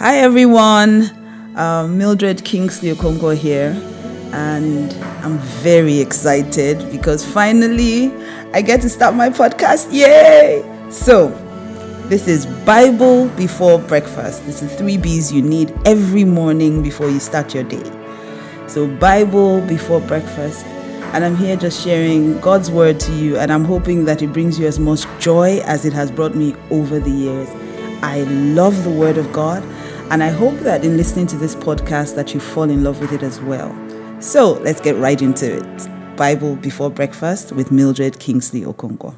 Hi everyone, uh, Mildred Kingsley Okonkwo here, and I'm very excited because finally I get to start my podcast. Yay! So, this is Bible before breakfast. This is three B's you need every morning before you start your day. So, Bible before breakfast. And I'm here just sharing God's word to you, and I'm hoping that it brings you as much joy as it has brought me over the years. I love the word of God and I hope that in listening to this podcast that you fall in love with it as well. So let's get right into it. Bible before breakfast with Mildred Kingsley Okonkwo.